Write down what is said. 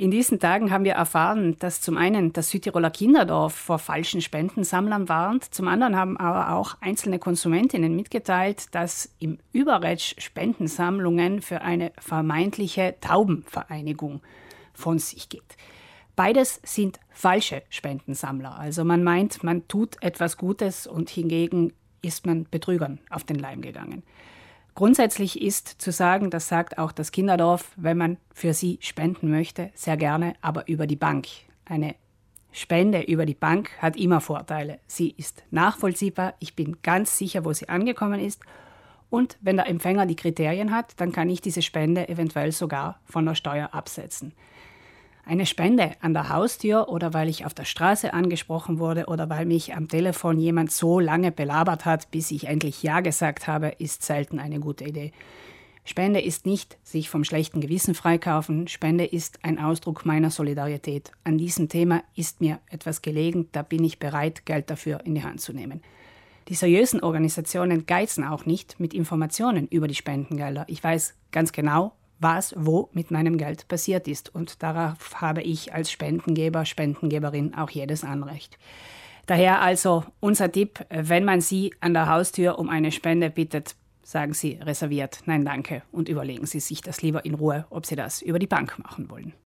In diesen Tagen haben wir erfahren, dass zum einen das Südtiroler Kinderdorf vor falschen Spendensammlern warnt, zum anderen haben aber auch einzelne Konsumentinnen mitgeteilt, dass im Überretsch Spendensammlungen für eine vermeintliche Taubenvereinigung von sich geht. Beides sind falsche Spendensammler. Also man meint, man tut etwas Gutes und hingegen ist man Betrügern auf den Leim gegangen. Grundsätzlich ist zu sagen, das sagt auch das Kinderdorf, wenn man für sie spenden möchte, sehr gerne, aber über die Bank. Eine Spende über die Bank hat immer Vorteile. Sie ist nachvollziehbar, ich bin ganz sicher, wo sie angekommen ist. Und wenn der Empfänger die Kriterien hat, dann kann ich diese Spende eventuell sogar von der Steuer absetzen. Eine Spende an der Haustür oder weil ich auf der Straße angesprochen wurde oder weil mich am Telefon jemand so lange belabert hat, bis ich endlich Ja gesagt habe, ist selten eine gute Idee. Spende ist nicht sich vom schlechten Gewissen freikaufen, Spende ist ein Ausdruck meiner Solidarität. An diesem Thema ist mir etwas gelegen, da bin ich bereit, Geld dafür in die Hand zu nehmen. Die seriösen Organisationen geizen auch nicht mit Informationen über die Spendengelder. Ich weiß ganz genau, was wo mit meinem Geld passiert ist. Und darauf habe ich als Spendengeber, Spendengeberin auch jedes Anrecht. Daher also unser Tipp, wenn man Sie an der Haustür um eine Spende bittet, sagen Sie reserviert Nein danke und überlegen Sie sich das lieber in Ruhe, ob Sie das über die Bank machen wollen.